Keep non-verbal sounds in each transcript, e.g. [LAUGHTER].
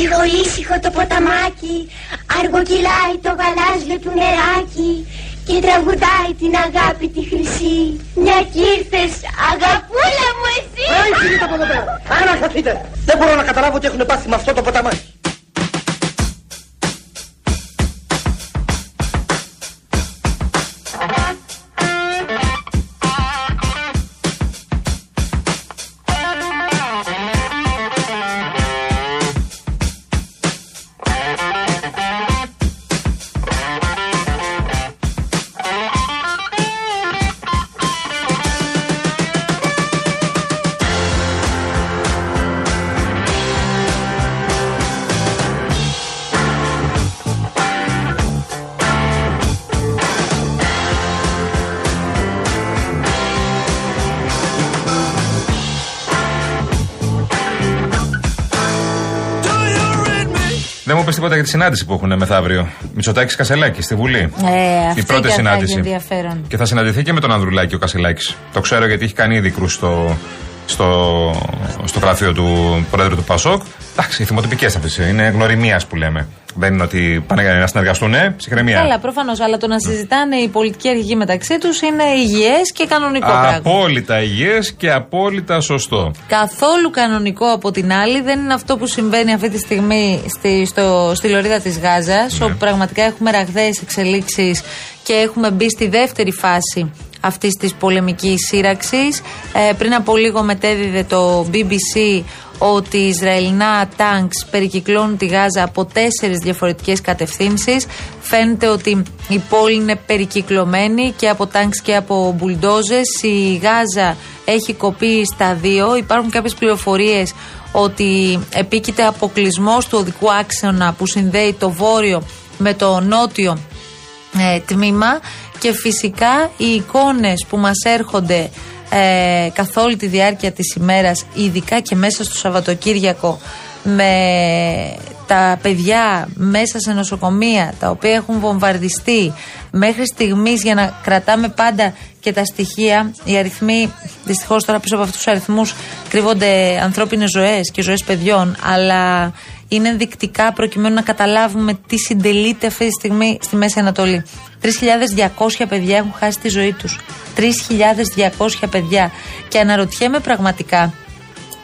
Ήσυχο ήσυχο το ποταμάκι Αργοκυλάει το γαλάζιο του νεράκι Και τραγουδάει την αγάπη τη χρυσή Μια κι ήρθες αγαπούλα μου εσύ Αϊ, φύγετε από εδώ πέρα. Αναχαθείτε. Δεν μπορώ να καταλάβω τι έχουν πάθει με αυτό το ποταμάκι. Πει τίποτα για τη συνάντηση που έχουν μεθαύριο. Μητσοτάκης Κασελάκης στη Βουλή. Ε, αυτή Η πρώτη και θα συνάντηση. έχει ενδιαφέρον. Και θα συναντηθεί και με τον Ανδρουλάκη ο Κασελάκης. Το ξέρω γιατί έχει κάνει ήδη κρούση στο, στο, στο γραφείο του πρόεδρου του Πασόκ. Εντάξει, οι θυμοτυπικές αυτές είναι γνωριμίας που λέμε. Δεν είναι ότι πάνε να συνεργαστούν, ε, ψυχραιμία. Καλά, προφανώς. Αλλά το να συζητάνε οι πολιτικοί αρχηγοί μεταξύ τους είναι υγιές και κανονικό πράγμα. Απόλυτα υγιές και απόλυτα σωστό. Καθόλου κανονικό από την άλλη δεν είναι αυτό που συμβαίνει αυτή τη στιγμή στη, στο, στη λωρίδα της Γάζας Ναι. όπου πραγματικά έχουμε ραγδαίες εξελίξεις και έχουμε μπει στη δεύτερη φάση αυτής της πολεμικής σύραξης. Ε, πριν από λίγο μετέδιδε το BBC ότι οι Ισραηλινά τάγκς περικυκλώνουν τη Γάζα από τέσσερις διαφορετικές κατευθύνσεις. Φαίνεται ότι η πόλη είναι περικυκλωμένη και από τάγκς και από μπουλντόζες. Η Γάζα έχει κοπεί στα δύο. Υπάρχουν κάποιες πληροφορίες ότι επίκειται αποκλεισμός του οδικού άξονα που συνδέει το βόρειο με το νότιο ε, τμήμα και φυσικά οι εικόνες που μας έρχονται ε, καθ' όλη τη διάρκεια της ημέρας ειδικά και μέσα στο Σαββατοκύριακο με τα παιδιά μέσα σε νοσοκομεία τα οποία έχουν βομβαρδιστεί μέχρι στιγμής για να κρατάμε πάντα και τα στοιχεία οι αριθμοί δυστυχώς τώρα πίσω από αυτούς τους αριθμούς κρύβονται ανθρώπινες ζωές και ζωές παιδιών αλλά είναι ενδεικτικά προκειμένου να καταλάβουμε τι συντελείται αυτή τη στιγμή στη Μέση Ανατολή. 3.200 παιδιά έχουν χάσει τη ζωή τους. 3.200 παιδιά. Και αναρωτιέμαι πραγματικά,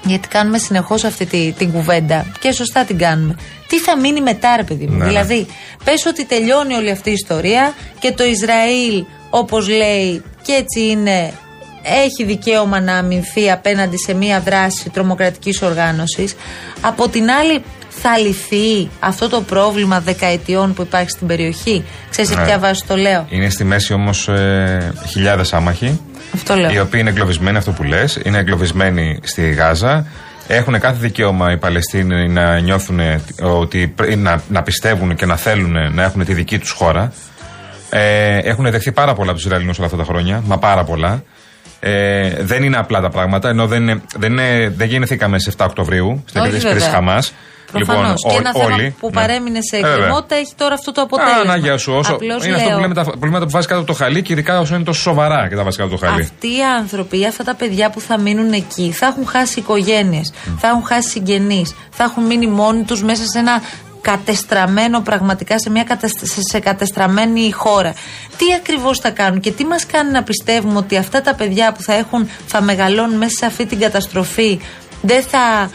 γιατί κάνουμε συνεχώς αυτή τη, την κουβέντα και σωστά την κάνουμε. Τι θα μείνει μετά, ρε παιδί μου; Ναι, ναι. Δηλαδή, πες ότι τελειώνει όλη αυτή η ιστορία και το Ισραήλ, όπως λέει, και έτσι είναι, έχει δικαίωμα να αμυνθεί απέναντι σε μια δράση τρομοκρατικής οργάνωσης. Από την άλλη, θα λυθεί αυτό το πρόβλημα δεκαετιών που υπάρχει στην περιοχή; Ξέρεις σε Ναι. ποια βάση το λέω; Είναι στη μέση όμως ε, χιλιάδες άμαχοι. Αυτό λέω. Οι οποίοι είναι εγκλωβισμένοι, αυτό που λες, είναι εγκλωβισμένοι στη Γάζα. Έχουν κάθε δικαίωμα οι Παλαιστίνοι να νιώθουν ότι πρέ- να, να πιστεύουν και να θέλουν να έχουν τη δική τους χώρα. Ε, έχουν δεχθεί πάρα πολλά από τους Ισραηλινούς όλα αυτά τα χρόνια. Μα πάρα πολλά. Ε, δεν είναι απλά τα πράγματα, ενώ δεν, είναι, δεν, είναι, δεν γεννηθήκαμε σε 7 Οκτωβρίου, στην Όχι, επίθεση της βέβαια. Χαμά. Προφανώς. και ένα θέμα που ναι. παρέμεινε σε Ε, βέβαια. εκκρεμότητα έχει τώρα αυτό το αποτέλεσμα. Ανάγκη σου. Όσο, Απλώς είναι αυτό λέω, που λέμε τα προβλήματα που βάζει κάτω από το χαλί και ειδικά όσο είναι τόσο σοβαρά και τα βάζει κάτω από το χαλί. Αυτοί οι άνθρωποι, αυτά τα παιδιά που θα μείνουν εκεί, θα έχουν χάσει οικογένειες, θα έχουν χάσει συγγενείς, θα έχουν μείνει μόνοι τους μέσα σε ένα κατεστραμμένο πραγματικά σε μια κατεσ- σε- σε κατεστραμμένη χώρα. Τι ακριβώς θα κάνουν και τι μας κάνει να πιστεύουμε ότι αυτά τα παιδιά που θα έχουν, θα μεγαλώνουν μέσα σε αυτή την καταστροφή δεν θα α,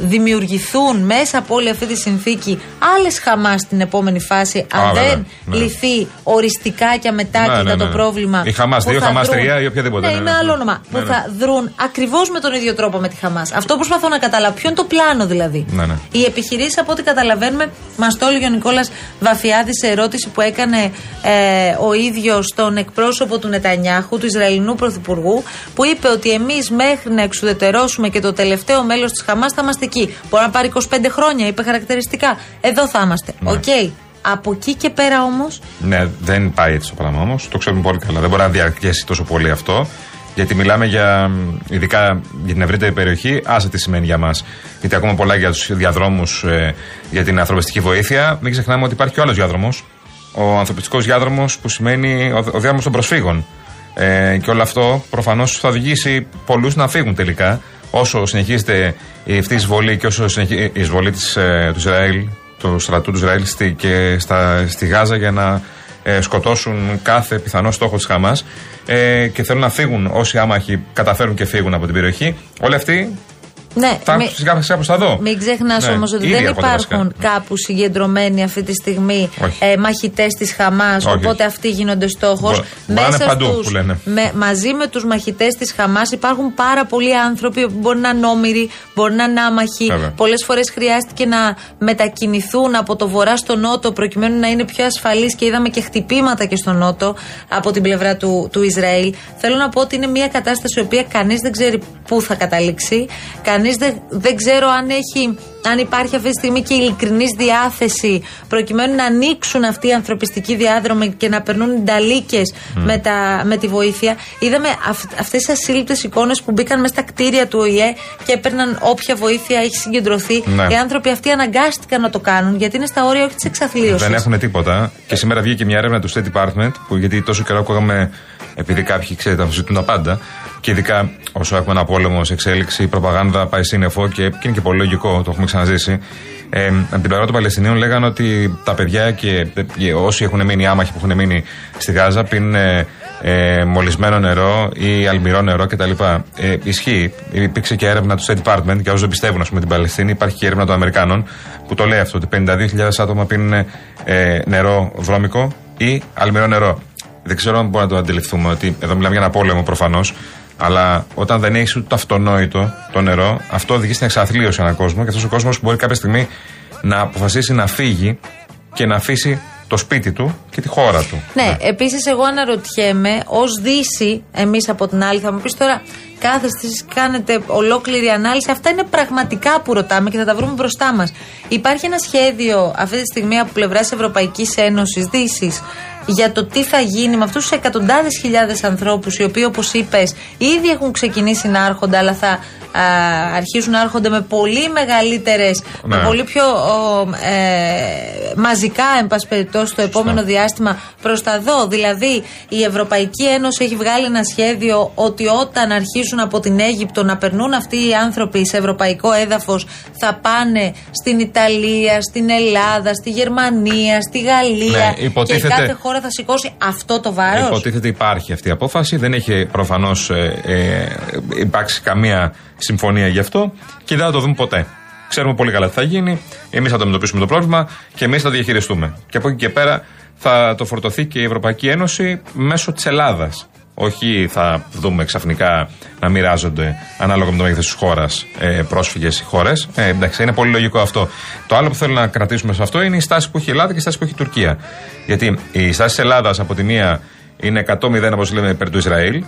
δημιουργηθούν μέσα από όλη αυτή τη συνθήκη άλλες χαμάς στην επόμενη φάση αν Α, βέβαια, δεν ναι. λυθεί οριστικά και αμετάκλητα Ναι, ναι, το ναι. πρόβλημα. Η Χαμάς που δύο, θα Χαμάς δρουν- τρία ή οποιαδήποτε, Ναι, ναι, με ναι. άλλο όνομα. Ναι, που ναι. θα δρουν ακριβώς με τον ίδιο τρόπο με τη Χαμάς. Αυτό προσπαθώ να καταλάβω. Ποιο είναι το πλάνο δηλαδή. Ναι, ναι. Οι επιχειρήσεις, από ό,τι καταλαβαίνουμε, μας το έλεγε ο Νικόλας Βαφιάδης σε ερώτηση που έκανε ε, ο ίδιος στον εκπρόσωπο του Νετανιάχου, του Ισραηλινού Πρωθυπουργού, που είπε ότι εμείς μέχρι να εξουδετερώσουμε και το τελευταίο μέλος της Χαμάς θα είμαστε εκεί. Μπορεί να πάρει 25 χρόνια, είπε χαρακτηριστικά. Εδώ θα είμαστε. Ναι. Οκ. Από εκεί και πέρα όμως, Ναι, δεν πάει έτσι το πράγμα όμως. Το ξέρουμε πολύ καλά. Δεν μπορεί να διαρκέσει τόσο πολύ αυτό. Γιατί μιλάμε για, μ, ειδικά για την ευρύτερη περιοχή, άσε τι σημαίνει για μας. Γιατί ακούμε πολλά για τους διαδρόμους για την ανθρωπιστική βοήθεια. Μην ξεχνάμε ότι υπάρχει και ο άλλος διάδρομος. Ο ανθρωπιστικός διάδρομος που σημαίνει ο, ο διάδρομος των προσφύγων. Ε, και όλο αυτό προφανώς θα οδηγήσει πολλούς να φύγουν τελικά. Όσο συνεχίζεται η αυτή εισβολή και όσο συνεχίζεται η εισβολή της, ε, του Ισραήλ, του στρατού του Ισραήλ στη, και στα, στη Γάζα για να ε, σκοτώσουν κάθε πιθανό στόχο της Χαμάς ε, και θέλουν να φύγουν όσοι άμαχοι καταφέρουν και φύγουν από την περιοχή. Όλοι αυτοί ναι, θα έρθουν σιγά σιγά προ τα δω. Μην ξεχνάς Ναι, όμως ότι ήδη δεν έρχονται υπάρχουν βασικά. κάπους συγκεντρωμένοι αυτή τη στιγμή Όχι. ε, μαχητές της Χαμάς, Όχι, οπότε όχι. αυτοί γίνονται στόχος. Μπο- μπορεί να είναι παντού που λένε. με, μαζί με τους μαχητές της Χαμάς υπάρχουν πάρα πολλοί άνθρωποι που μπορεί να είναι όμοιροι, μπορεί να είναι άμαχοι. Βέβαια. Πολλές φορές χρειάστηκε να μετακινηθούν από το βορρά στο νότο προκειμένου να είναι πιο ασφαλείς και είδαμε και χτυπήματα και στο νότο από την πλευρά του, του Ισραήλ. Θέλω να πω ότι είναι μια κατάσταση η οποία κανείς δεν ξέρει πού θα καταλήξει. Κανείς δεν, δεν ξέρω αν, έχει, αν υπάρχει αυτή τη στιγμή και ειλικρινή διάθεση προκειμένου να ανοίξουν αυτοί οι ανθρωπιστικοί διάδρομοι και να περνούν νταλίκες με, τα- με τη βοήθεια. Είδαμε αυτές τι ασύλληπτες εικόνες που μπήκαν μέσα στα κτίρια του ΟΗΕ και έπαιρναν όποια βοήθεια έχει συγκεντρωθεί. Ναι. Οι άνθρωποι αυτοί αναγκάστηκαν να το κάνουν γιατί είναι στα όρια όχι της εξαθλίωσης. Δεν έχουν τίποτα. Και σήμερα βγήκε μια έρευνα του State Department, που γιατί τόσο καιρό ακούγαμε, επειδή κάποιοι ξέρετε, αμφισβητούν τα πάντα, και ειδικά όσο έχουμε ένα πόλεμο σε εξέλιξη, η προπαγάνδα πάει σύννεφο και, και είναι και πολύ λογικό, το έχουμε ξαναζήσει. Ε, από την πλευρά των Παλαιστινίων λέγανε ότι τα παιδιά και, και όσοι έχουν μείνει άμαχοι που έχουν μείνει στη Γάζα πίνουν ε, ε, μολυσμένο νερό ή αλμυρό νερό κτλ. Ε, ισχύει. Υπήρξε και έρευνα του State Department, για όσους δεν πιστεύουν ας πούμε, την Παλαιστίνη, υπάρχει και έρευνα των Αμερικάνων που το λέει αυτό, ότι 52.000 άτομα πίνουν ε, νερό βρώμικο ή αλμυρό νερό. Δεν ξέρω αν μπορούμε να το αντιληφθούμε ότι εδώ μιλάμε για ένα πόλεμο προφανώς, αλλά όταν δεν έχεις ούτε το αυτονόητο το νερό, αυτό οδηγεί στην εξαθλίωση έναν κόσμο και αυτός ο κόσμος μπορεί κάποια στιγμή να αποφασίσει να φύγει και να αφήσει το σπίτι του και τη χώρα του. Ναι, επίσης εγώ αναρωτιέμαι, ως Δύση, εμείς από την άλλη, θα μου πεις τώρα, κάθεστε, εσείς κάνετε ολόκληρη ανάλυση. Αυτά είναι πραγματικά που ρωτάμε και θα τα βρούμε μπροστά μας. Υπάρχει ένα σχέδιο αυτή τη στιγμή από πλευράς Ευρωπαϊκής Ένωσης, Δύσης, για το τι θα γίνει με αυτούς τους εκατοντάδες χιλιάδες ανθρώπους, οι οποίοι, όπως είπες, ήδη έχουν ξεκινήσει να έρχονται, αλλά θα α, αρχίσουν να έρχονται με πολύ μεγαλύτερες, με Ναι. πολύ πιο ο, ε, μαζικά, εν πάση περιπτώσει, το επόμενο διάστημα προς τα δω. Δηλαδή, η Ευρωπαϊκή Ένωση έχει βγάλει ένα σχέδιο ότι όταν αρχίσουν από την Αίγυπτο να περνούν αυτοί οι άνθρωποι σε ευρωπαϊκό έδαφος, θα πάνε στην Ιταλία, στην Ελλάδα, στη Γερμανία, στη Γαλλία. Ναι, και υποτίθεται- κάθε χώρα θα σηκώσει αυτό το βάρος; Υποτίθεται υπάρχει αυτή η απόφαση. Δεν έχει προφανώς ε, ε, υπάρξει καμία συμφωνία γι' αυτό και δεν θα το δούμε ποτέ. Ξέρουμε πολύ καλά τι θα γίνει. Εμείς θα το αντιμετωπίσουμε το πρόβλημα και εμείς θα το διαχειριστούμε. Και από εκεί και πέρα θα το φορτωθεί και η Ευρωπαϊκή Ένωση μέσω της Ελλάδας. Όχι θα δούμε ξαφνικά να μοιράζονται ανάλογα με το μέγεθο της χώρας ε, πρόσφυγες οι χώρες. Ε, εντάξει, είναι πολύ λογικό αυτό. Το άλλο που θέλω να κρατήσουμε σε αυτό είναι η στάση που έχει η Ελλάδα και η στάση που έχει η Τουρκία. Γιατί η στάση της Ελλάδας από τη μία είναι 100-0 όπως λέμε υπέρ του Ισραήλ.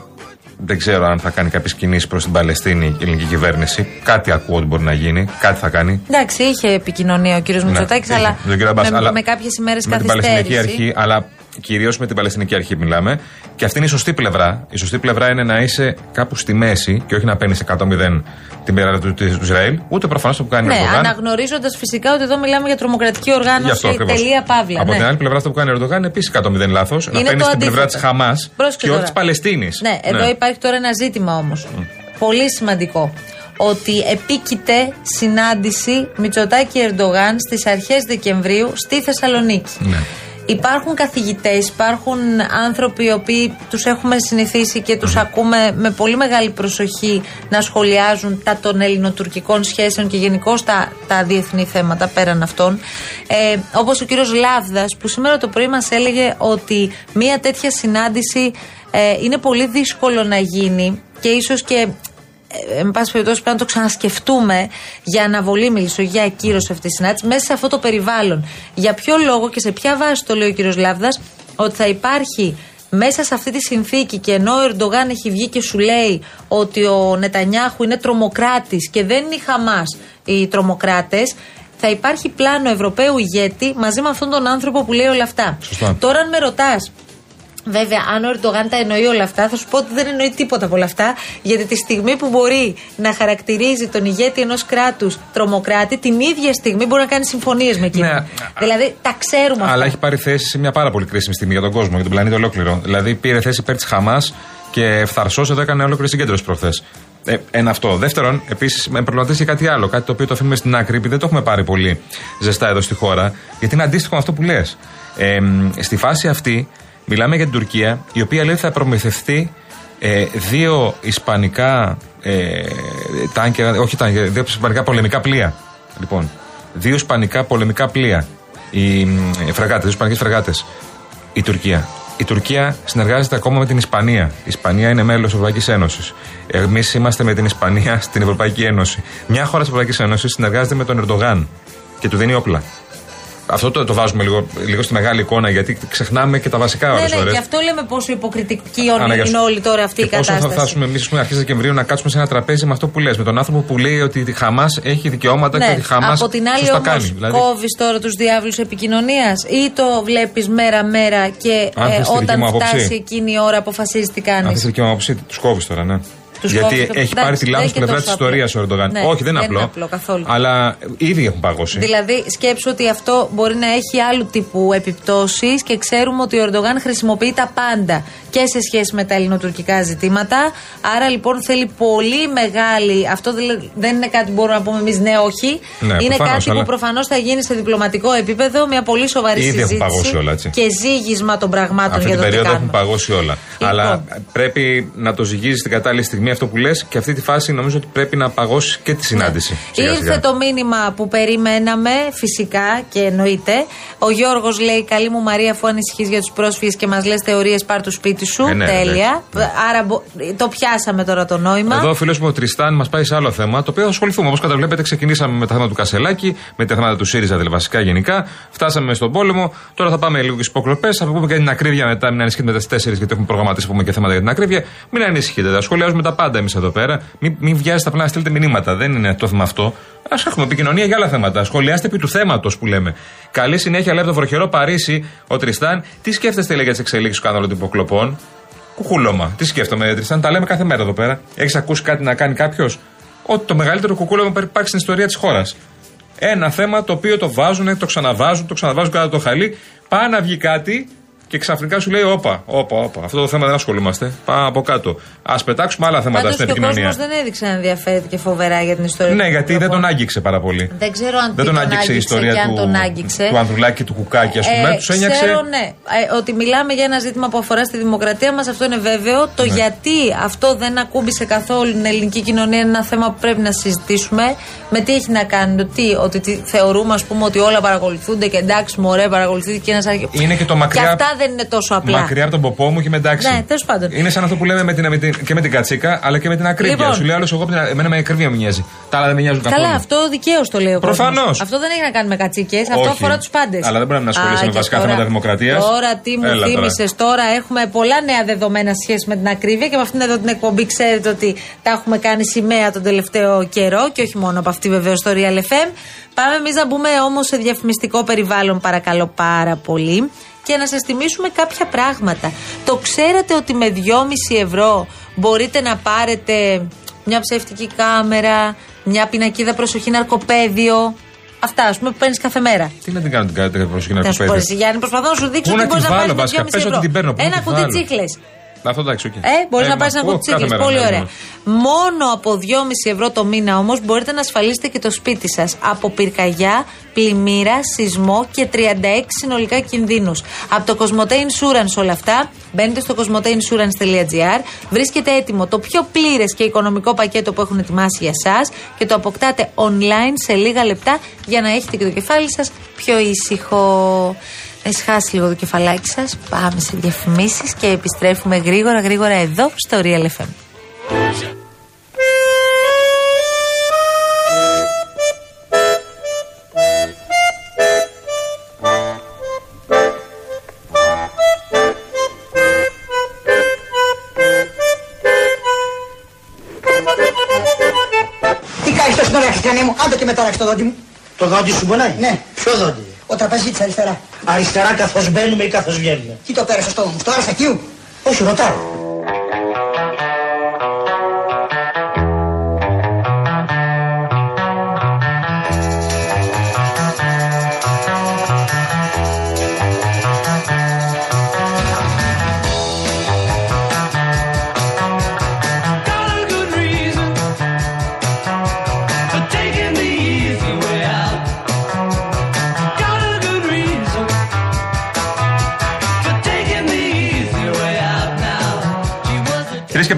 Δεν ξέρω αν θα κάνει κάποιες κινήσεις προς την Παλαιστίνη η ελληνική κυβέρνηση. Κάτι ακούω ότι μπορεί να γίνει. Κάτι θα κάνει. Εντάξει, είχε επικοινωνία ο κύριος Μητσοτάκης, Ναι, αλλά, είχε, τον κύριο Αμπάς, με, αλλά με κάποιες ημέρες με την Παλαιστινική καθυστέρηση. αρχή, αλλά κυρίως με την Παλαιστινική αρχή μιλάμε. Και αυτή είναι η σωστή πλευρά. Η σωστή πλευρά είναι να είσαι κάπου στη μέση και όχι να παίρνεις 100-0 την πλευρά του, του Ισραήλ, ούτε προφανώς το που κάνει ο Ναι, Ερντογάν. αναγνωρίζοντας φυσικά ότι εδώ μιλάμε για τρομοκρατική Γι' οργάνωση. αυτό ακριβώς. Τελεία παύλα. Από ναι. την άλλη πλευρά, αυτό που κάνει ο Ερντογάν είναι επίσης 100-0 λάθος. Να Είναι παίρνεις το την πλευρά της αντίθετο. Χαμάς Πρόσεξε και όχι τώρα. της Παλαιστίνης. Ναι, εδώ υπάρχει τώρα ένα ζήτημα όμως. Πολύ σημαντικό. Ότι επίκειται συνάντηση Μητσοτάκη Ερντογάν στις αρχές Δεκεμβρίου στη Θεσσαλονίκη. Ναι. Υπάρχουν καθηγητές, υπάρχουν άνθρωποι οι οποίοι τους έχουμε συνηθίσει και τους ακούμε με πολύ μεγάλη προσοχή να σχολιάζουν τα των ελληνοτουρκικών σχέσεων και γενικώ τα, τα διεθνή θέματα πέραν αυτών. Ε, Όπως ο κύριος Λάβδας, που σήμερα το πρωί μας έλεγε ότι μια τέτοια συνάντηση ε, είναι πολύ δύσκολο να γίνει και ίσως και ε, εν πάση περιπτώσει πρέπει να το ξανασκεφτούμε για αναβολή μιλήσω, για ακύρωση αυτής της συνάντησης μέσα σε αυτό το περιβάλλον. Για ποιο λόγο και σε ποια βάση το λέει ο κύριος Λάβδας ότι θα υπάρχει μέσα σε αυτή τη συνθήκη και ενώ ο Ερντογάν έχει βγει και σου λέει ότι ο Νετανιάχου είναι τρομοκράτης και δεν είναι η Χαμάς οι τρομοκράτες θα υπάρχει πλάνο Ευρωπαίου ηγέτη μαζί με αυτόν τον άνθρωπο που λέει όλα αυτά. Σωστά. Τώρα αν με ρωτάς Βέβαια, αν ο Ερντογάν τα εννοεί όλα αυτά, θα σου πω ότι δεν εννοεί τίποτα από όλα αυτά. Γιατί τη στιγμή που μπορεί να χαρακτηρίζει τον ηγέτη ενός κράτους τρομοκράτη, την ίδια στιγμή μπορεί να κάνει συμφωνίες με εκείνον. Ναι. Δηλαδή, τα ξέρουμε αυτά. Αλλά έχει πάρει θέση σε μια πάρα πολύ κρίσιμη στιγμή για τον κόσμο, για τον πλανήτη ολόκληρο. Δηλαδή πήρε θέση υπέρ της Χαμάς και ευθαρσώ εδώ έκανε ολόκληρη συγκέντρωση προχθές. Ε, ένα αυτό. Δεύτερον, επίσης με προβληματίζει κάτι άλλο. Κάτι το οποίο το αφήνουμε στην άκρη, επειδή δεν το έχουμε πάρει πολύ ζεστά εδώ στη χώρα, γιατί είναι αντίστοιχο με αυτό που λες. Ε, στη φάση αυτή, μιλάμε για την Τουρκία, η οποία λέει θα προμηθευτεί ε, δύο ισπανικά ε, τάγκερ, όχι τάγκερ, δύο ισπανικά πολεμικά πλοία. Λοιπόν, δύο ισπανικά πολεμικά πλοία. Οι, οι φρεγάτες, δύο ισπανικές φρεγάτες. Η Τουρκία. Η Τουρκία συνεργάζεται ακόμα με την Ισπανία. Η Ισπανία είναι μέλος τη Ευρωπαϊκής Ένωσης. Εμείς είμαστε με την Ισπανία [LAUGHS] στην Ευρωπαϊκή Ένωση. Μια χώρα της Ευρωπαϊκής Ένωσης συνεργάζεται με τον Ερντογάν και του δίνει όπλα. Αυτό το, το βάζουμε λίγο, λίγο στη μεγάλη εικόνα γιατί ξεχνάμε και τα βασικά Ναι, ώρες ναι, ώρες. γι' αυτό λέμε πόσο υποκριτική Άνα, για είναι σου- όλη τώρα αυτή και η κατάσταση. Πόσο θα φτάσουμε εμείς αρχές Δεκεμβρίου να κάτσουμε σε ένα τραπέζι με αυτό που λες. Με τον άνθρωπο που λέει ότι η Χαμάς έχει δικαιώματα και Ναι. ότι η Χαμάς Από την άλλη τα όμως κάνει. Δηλαδή, κόβεις τώρα τους διάβλους επικοινωνίας ή το βλέπεις μέρα μέρα και Αν ε, θες τη δική όταν μου άποψη. φτάσει εκείνη η ώρα αποφασίζεις τι αν κάνεις. θες τη δική μου άποψη, τους κόβεις τώρα, ναι. Τους Γιατί κόβεις και- έχει πάρει εντάξει, τη δεν λάθος είναι και πλευρά της τόσο ιστορίας απλό. ο Ερντογάν. Ναι, Όχι, δεν είναι δεν είναι απλό. απλό καθόλου. Αλλά ήδη έχουν παγώσει. Δηλαδή, σκέψου ότι αυτό μπορεί να έχει άλλου τύπου επιπτώσεις και ξέρουμε ότι ο Ερντογάν χρησιμοποιεί τα πάντα και σε σχέση με τα ελληνοτουρκικά ζητήματα. Άρα λοιπόν θέλει πολύ μεγάλη. Αυτό δηλαδή δεν είναι κάτι που μπορούμε να πούμε εμείς ναι, όχι. Ναι, είναι προφανώς, κάτι αλλά- που προφανώς θα γίνει σε διπλωματικό επίπεδο, μια πολύ σοβαρή Ήδη έχουν συζήτηση. παγώσει όλα, έτσι. Και ζήγισμα των πραγμάτων Αυτή για την το τι περίοδο κάνουμε. έχουν παγώσει όλα. Λοιπόν. Αλλά πρέπει να το ζυγίζει στην κατάλληλη στιγμή αυτό που λες και αυτή τη φάση νομίζω ότι πρέπει να παγώσει και τη συνάντηση. σιγά Ήρθε σιγά. το μήνυμα που περιμέναμε, φυσικά και εννοείται. Ο Γιώργος λέει: Καλή μου Μαρία, αφού ανησυχείς για τους πρόσφυγες και μας λες θεωρίες, πάρ το σπίτι σου. Ε, ναι, Τέλεια. εντάξει, Άρα μπο- το πιάσαμε τώρα το νόημα. Εδώ ο φίλος μου ο Τριστάν μας πάει σε άλλο θέμα, το οποίο θα ασχοληθούμε. Όπως καταλαβαίνετε, ξεκινήσαμε με τα θέματα του Κασελάκη, με τα θέματα του ΣΥΡΙΖΑ, δηλαδή βασικά γενικά. Φτάσαμε στον πόλεμο. Τώρα θα πάμε λίγο στις υποκλοπές. Θα πούμε και την ακρίβεια μετά. Μην ανησυχείτε με τι 4 γιατί έχουμε προγραμματίσει να πούμε και θέματα για την ακρίβεια. Μην ανησυχείτε. Τα σχολιάζουμε τα πάντα εμείς εδώ πέρα. Μην, μην βιάζετε απλά να στείλετε μηνύματα. Δεν είναι το θέμα αυτό. Α έχουμε επικοινωνία για άλλα θέματα. Σχολιάστε επί του θέματος που λέμε. Καλή συνέχεια, λέει από το βροχερό Παρίσι ο Τριστάν. Τι σκέφτεστε, λέει, για τις εξελίξεις του κανάλου των υποκλοπών. Κουκούλωμα. Τι σκέφτομαι, Τριστάν, τα λέμε κάθε μέρα εδώ πέρα. Έχεις ακούσει κάτι να κάνει κάποιος; Ότι το μεγαλύτερο κουκούλωμα που υπάρχει στην ιστορία της χώρας. Ένα θέμα το οποίο το βάζουν, το ξαναβάζουν, το ξαναβάζουν κατά το χαλί. Πάει να βγει κάτι και ξαφνικά σου λέει: Όπα, όπα, όπα. Αυτό το θέμα δεν ασχολούμαστε. Πάμε από κάτω. Α πετάξουμε άλλα θέματα Πάντως στην και ο κόσμος επικοινωνία. δεν έδειξε να ενδιαφέρεται και φοβερά για την ιστορία Ναι, των γιατί δεν Κουκουλοπών. τον άγγιξε πάρα πολύ. Δεν ξέρω αν Δεν τι τον άγγιξε η ιστορία και αν του, τον άγγιξε. του Ανδρουλάκη, του Κουκάκη, ας πούμε. Ε, τους ένιαξε. Ξέρω, ναι, ε, ότι μιλάμε για ένα ζήτημα που αφορά στη δημοκρατία μας, αυτό είναι βέβαιο. Το Ναι. γιατί αυτό δεν ακούμπησε καθόλου την ελληνική κοινωνία είναι ένα θέμα που πρέπει να συζητήσουμε. Με τι έχει να κάνει, το τι, ότι τι, θεωρούμε, ας πούμε, ότι όλα παρακολουθούνται και εντάξει, μωρέ, παρακολουθείται και ένας αρχαιό. Είναι και το μακριά. Και αυτά δεν είναι τόσο απλά. Μακριά από τον ποπό μου και με εντάξει. Ναι, τέλος πάντων. Είναι σαν αυτό που λέμε με την, με την, και με την κατσίκα, αλλά και με την ακρίβεια. Λοιπόν. Σου λέει άλλος, εγώ από την, εμένα με ακρίβεια μου νοιάζει. Τα άλλα δεν με νοιάζουν καθόλου. Καλά, αυτό δικαίως το λέει ο Προφανώς. κόσμος. Αυτό δεν έχει να κάνει με κατσίκες. Αυτό Όχι. αφορά τους πάντες. Αλλά δεν πρέπει να ασχολείσαι με βασικά θέματα δημοκρατίας. Τώρα τι μου Έλα τώρα. θύμισες τώρα. Έχουμε πολλά νέα δεδομένα σε σχέση με την ακρίβεια και με αυτήν εδώ την εκπομπή ξέρετε ότι τα έχουμε κάνει σημαία τον τελευταίο καιρό και όχι μόνο από αυτή βεβαίως στο Real FM. Πάμε εμείς να μπούμε όμως σε διαφημιστικό περιβάλλον, παρακαλώ πάρα πολύ. Και να σας θυμίσουμε κάποια πράγματα. Το ξέρετε ότι με 2,5 ευρώ μπορείτε να πάρετε μια ψεύτικη κάμερα, μια πινακίδα προσοχή ναρκοπαίδιο. Αυτά, ας πούμε, που παίρνεις κάθε μέρα. Τι να την κάνω την κάρτα για προσοχή να Να σου πω, κουπέδι. εσύ, Γιάννη, προσπαθώ να σου δείξω Πού ότι να μπορείς τη να βάλω, πάρει με βασικά, 2,5 πες ότι ευρώ. την παίρνω, πού να Ένα τη κουτί βάλω; τσίχλε. Αυτό εντάξει, οκ. Ε, μπορείς Ε, να μα πάρει ένα ακούω κουτί κάθε τσίχλε. μέρα, Πολύ ναι, ωραία. ναι. Μόνο από 2,5 ευρώ το μήνα όμως μπορείτε να ασφαλίσετε και το σπίτι σας από πυρκαγιά, πλημμύρα, σεισμό και 36 συνολικά κινδύνους. Από το Cosmote Insurance όλα αυτά μπαίνετε στο cosmoteinsurance.gr. Βρίσκεται έτοιμο το πιο πλήρες και οικονομικό πακέτο που έχουν ετοιμάσει για εσά και το αποκτάτε online σε λίγα λεπτά για να έχετε και το κεφάλι σας πιο ήσυχο. Εσχάσει λίγο το κεφαλάκι σας. Πάμε σε διαφημίσεις και επιστρέφουμε γρήγορα γρήγορα εδώ στο Real FM. Τι κάνεις τόσο ώρα, Χριστιανέ μου, άντε και με τάραξε το δόντι μου. Το δόντι σου πονάει; Ναι. Ποιο δόντι; Ο τραπεζίτης αριστερά. Αριστερά καθώς μπαίνουμε ή καθώς βγαίνουμε. Τι το πέρασε στο στόμα μου, στο Αρσακίου. Όχι, ρωτάω.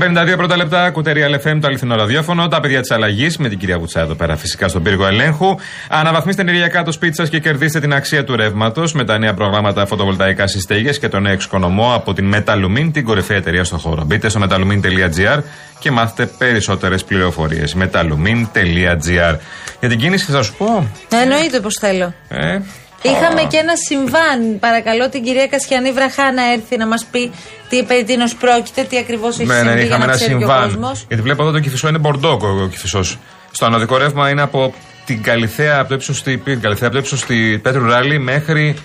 52 πρώτα λεπτά, κουτερία LFM, το αληθινό ραδιόφωνο. Τα παιδιά της αλλαγής με την κυρία Βουτσά εδώ πέρα, φυσικά στον πύργο ελέγχου. Αναβαθμίστε ενεργειακά το σπίτι σας και κερδίστε την αξία του ρεύματος με τα νέα προγράμματα φωτοβολταϊκά στις στέγες και τον νέο εξοικονομό από την Metalumin, την κορυφαία εταιρεία στον χώρο. Μπείτε στο metalumin.gr και μάθετε περισσότερες πληροφορίες. metalumin.gr. Για την κίνηση θα σου πω. Εννοείται πως θέλω. Ε, Είχαμε και ένα συμβάν. Παρακαλώ την κυρία Κασιανή Βραχά να έρθει να μας πει τι περί τίνος πρόκειται, τι ακριβώς έχει ναι, συμβεί. ναι, για είχαμε να ένα ξέρει και ο συμβάν. κόσμος. Γιατί βλέπω εδώ το κυφισό είναι μπορντό ο κυφισός. Στο ανωδικό ρεύμα είναι από την Καλυθέα, από το ύψος στη, την Καλυθέα, από το ύψος στη Πέτρου Ράλι μέχρι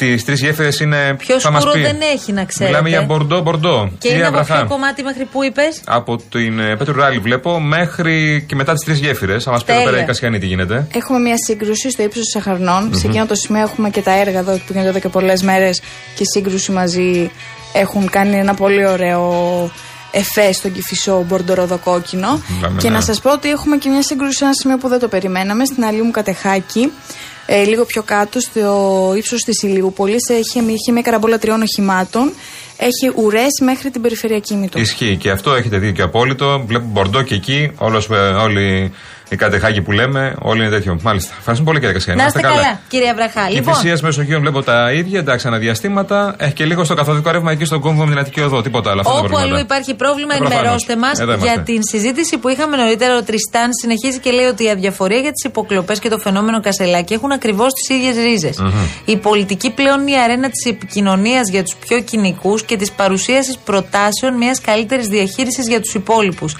τι τρεις γέφυρες είναι. Πιο θα μας σκούρο πει. δεν έχει, να ξέρετε. Μιλάμε για μπορντό, μπορντό. Και Κυρία είναι από Βραχά. ποιο κομμάτι μέχρι που είπες; Από την ε, Πέτρου Ράλι βλέπω μέχρι και μετά τις τρεις γέφυρες. Θα μας πει εδώ Τέλεια. πέρα η Κασιανή τι γίνεται. Έχουμε μια σύγκρουση στο ύψος των Σαχαρνών. Σε εκείνο το σημείο έχουμε και τα έργα εδώ που γίνονται εδώ και πολλές μέρες και η σύγκρουση μαζί έχουν κάνει ένα πολύ ωραίο εφέ στον κυφισό μπορντοροδοκόκκινο. Μιλάμε, Και ναι. να σας πω ότι έχουμε και μια σύγκρουση σε ένα σημείο που δεν το περιμέναμε, στην Αλίου μου Κατεχάκη. Ε, λίγο πιο κάτω, στο ύψος της Ηλιούπολης, έχει, έχει μια καραμπόλα τριών οχημάτων. Έχει ουρές μέχρι την περιφερειακή μήτω. Ισχύει και αυτό, έχετε δίκιο απόλυτο. Βλέπω μπορντό και εκεί, όλος, ε, όλοι οι κατεχάκοι που λέμε, όλοι είναι τέτοιο. Μάλιστα. Ευχαριστούμε πολύ κύριε Κασιανή. Να είστε καλά, κυρία Βραχά. Η Λοιπόν, θυσία Μεσογείων βλέπω τα ίδια, εντάξει, αναδιαστήματα. Έχει και λίγο στο καθοδικό ρεύμα εκεί στον κόμβο με την Αττική Οδό. Τίποτα άλλο. Αυτά είναι τα Όπου αλλού προβλήματα. υπάρχει πρόβλημα, Ε, προφανώς. ενημερώστε μας Εδώ είμαστε. για την συζήτηση που είχαμε νωρίτερα. Ο Τριστάν συνεχίζει και λέει ότι η αδιαφορία για τις υποκλοπές και το φαινόμενο Κασελάκη έχουν ακριβώς τις ίδιες ρίζες. Η πολιτική πλέον είναι η αρένα της επικοινωνίας για τους πιο κοινικούς και της παρουσίασης προτάσεων μιας καλύτερης διαχείρισης για τους υπόλοιπους.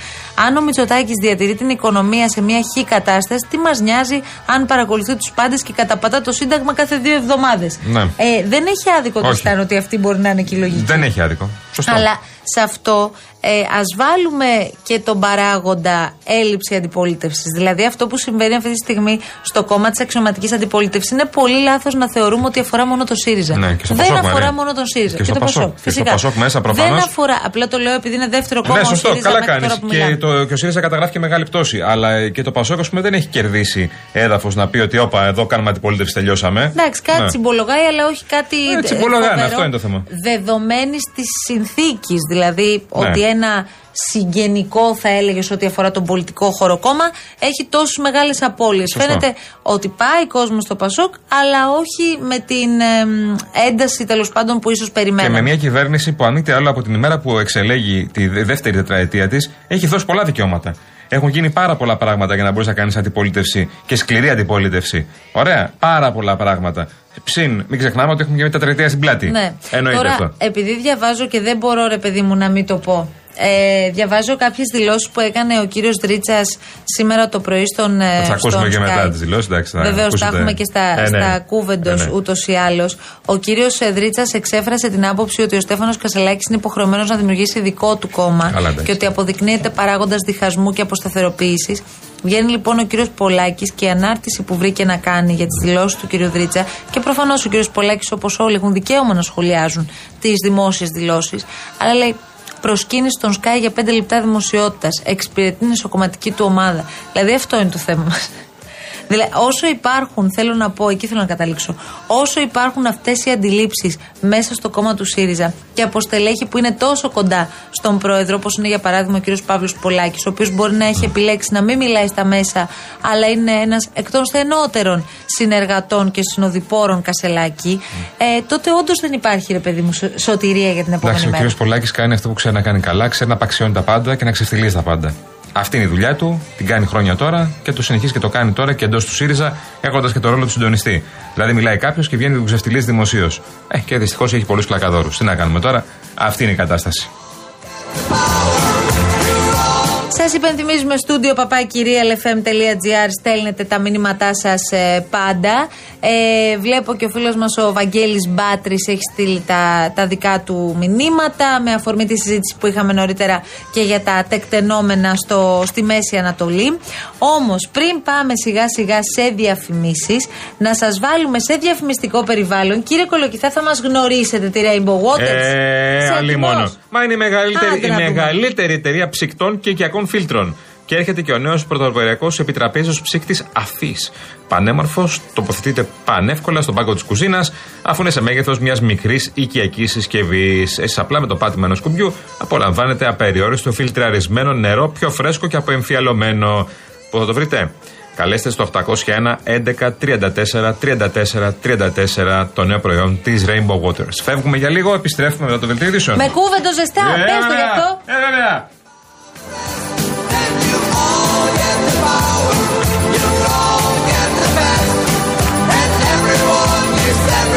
Αν ο Μητσοτάκης διατηρεί την οικονομία σε μια χή κατάσταση, τι μας νοιάζει αν παρακολουθεί τους πάντες και καταπατά το Σύνταγμα κάθε δύο εβδομάδες. Ναι. Ε, δεν έχει άδικο Όχι. Τριστάν ότι αυτή μπορεί να είναι και η λογική. Δεν έχει άδικο. Σωστό. Αλλά σε αυτό ε, ας βάλουμε και τον παράγοντα έλλειψη αντιπολίτευσης. Δηλαδή αυτό που συμβαίνει αυτή τη στιγμή στο κόμμα της αξιωματικής αντιπολίτευσης είναι πολύ λάθος να θεωρούμε ότι αφορά μόνο το ΣΥΡΙΖΑ. Ναι, και στο Δεν Πασόκ, αφορά Μαρία. μόνο τον ΣΥΡΙΖΑ. Και στο το Πασόκ. Πασόκ. Και στο Φυσικά. Πασόκ μέσα, προφανώς. Δεν αφορά. Απλά το λέω επειδή είναι δεύτερο κόμμα. Ναι, ο σωστό, ΣΥΡΙΖΑ καλά μέχρι κάνεις. τώρα που Και, μιλάμε. το, και ο ΣΥΡΙΖΑ καταγράφει και μεγάλη πτώση. Αλλά και το Πασόκ, ας πούμε, δεν έχει κερδίσει έδαφος να πει ότι, όπα, εδώ κάνουμε αντιπολίτευση, τελειώσαμε. Εντάξει, κάτι Ναι. τσιμπολογάει, αλλά όχι κάτι. Ε, τσιμπολογάνε, φοβερό, αυτό είναι το θέμα. Δεδομένης της συνθήκης. Δηλαδή Ναι. ότι ένα συγγενικό, θα έλεγες, ότι αφορά τον πολιτικό χώρο κόμμα, έχει τόσε μεγάλες απώλειες. Σωστό. Φαίνεται ότι πάει κόσμος στο Πασόκ, αλλά όχι με την εμ, ένταση τέλος πάντων που ίσως Και περιμέναμε. με μια κυβέρνηση που αν μη τι άλλο από την ημέρα που εξελέγει τη δε- δεύτερη τετραετία της, έχει δώσει πολλά δικαιώματα. Έχουν γίνει πάρα πολλά πράγματα για να μπορείς να κάνεις αντιπολίτευση και σκληρή αντιπολίτευση. Ωραία, πάρα πολλά πράγματα. Ψην, μην ξεχνάμε ότι έχουμε και μια τετραετία στην πλάτη. Ναι. Εννοείται Τώρα, αυτό. επειδή διαβάζω και δεν μπορώ, ρε παιδί μου, να μην το πω. Ε, διαβάζω κάποιες δηλώσεις που έκανε ο κύριος Δρίτσας σήμερα το πρωί στον. Θα τις ακούσουμε και μετά τις δηλώσεις. Βεβαίως τα έχουμε και στα, ε, ναι. στα κούβεντος Ε, ναι. ούτως ή άλλως. Ο κύριος Δρίτσας εξέφρασε την άποψη ότι ο Στέφανος Κασελάκης είναι υποχρεωμένος να δημιουργήσει δικό του κόμμα Καλά, εντάξει. και ότι αποδεικνύεται παράγοντας διχασμού και αποσταθεροποίησης. Βγαίνει λοιπόν ο κύριος Πολάκης και η ανάρτηση που βρήκε να κάνει για τις δηλώσεις του κύριου Δρίτσα και προφανώς ο κύριος Πολάκης, όπως όλοι, έχουν δικαίωμα να σχολιάζουν τις δημόσιες δηλώσεις. Αλλά λέει προσκύνηση στον Sky για 5 λεπτά δημοσιότητας. Εξυπηρετεί νοσοκομματική του ομάδα. Δηλαδή αυτό είναι το θέμα μας. Δηλαδή, όσο υπάρχουν, θέλω να πω, εκεί θέλω να καταλήξω, όσο υπάρχουν αυτές οι αντιλήψεις μέσα στο κόμμα του ΣΥΡΙΖΑ και από στελέχη που είναι τόσο κοντά στον πρόεδρο, όπως είναι για παράδειγμα ο κ. Παύλος Πολάκης, ο οποίος μπορεί να έχει επιλέξει να μην μιλάει στα μέσα, αλλά είναι ένας εκ των στενότερων συνεργατών και συνοδοιπόρων Κασελάκη, ε, τότε όντως δεν υπάρχει, ρε παιδί μου, σω- σωτηρία για την επόμενη Εντάξει, ο μέρα. κύριος Πολάκης κάνει αυτό που ξέρει να κάνει καλά, ξέρει να απαξιώνει τα πάντα και να ξεφτυλίζει τα πάντα. Αυτή είναι η δουλειά του, την κάνει χρόνια τώρα και το συνεχίζει και το κάνει τώρα και εντός του ΣΥΡΙΖΑ, έχοντας και το ρόλο του συντονιστή. Δηλαδή, μιλάει κάποιος και βγαίνει και τον ξεφτυλίζει δημοσίως. Ε, και δυστυχώς έχει πολλούς κλακαδόρου. Τι να κάνουμε τώρα, αυτή είναι η κατάσταση. Σας υπενθυμίζουμε στούντιο παπάκυριαλεφm.gr στέλνετε τα μηνύματά σας πάντα. Ε, βλέπω και ο φίλος μας ο Βαγγέλης Μπάτρης έχει στείλει τα, τα δικά του μηνύματα με αφορμή τη συζήτηση που είχαμε νωρίτερα και για τα τεκτενόμενα στο, στη Μέση Ανατολή. Όμως, πριν πάμε σιγά σιγά σε διαφημίσεις, να σας βάλουμε σε διαφημιστικό περιβάλλον. Κύριε Κολοκυθά, θα μας γνωρίσετε τη Rainbow Waters. Ε, Είσαι άλλη έτοιμος; μόνο. Μα είναι η μεγαλύτερη, Άντε η να δούμε. μεγαλύτερη εταιρεία ψυκτών και οικιακών φίλτρων. Και έρχεται και ο νέος πρωτοποριακός επιτραπέζος ψύκτης Αφής. Πανέμορφος, τοποθετείται πανεύκολα στον πάγκο της κουζίνας, αφού είναι σε μέγεθος μιας μικρής οικιακής συσκευής. Εσείς απλά με το πάτημα ενός κουμπιού απολαμβάνετε απεριόριστο φιλτραρισμένο νερό, πιο φρέσκο και αποεμφιαλωμένο. Πού θα το βρείτε; Καλέστε στο 801 11 34 34 34 το νέο προϊόν της Rainbow Waters. Φεύγουμε για λίγο, επιστρέφουμε μετά το δελτίο ειδήσεων. Με κούβεντο ζεστά, Ε, πες το γι' βέβαια. αυτό. Ε, βέβαια.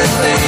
first thing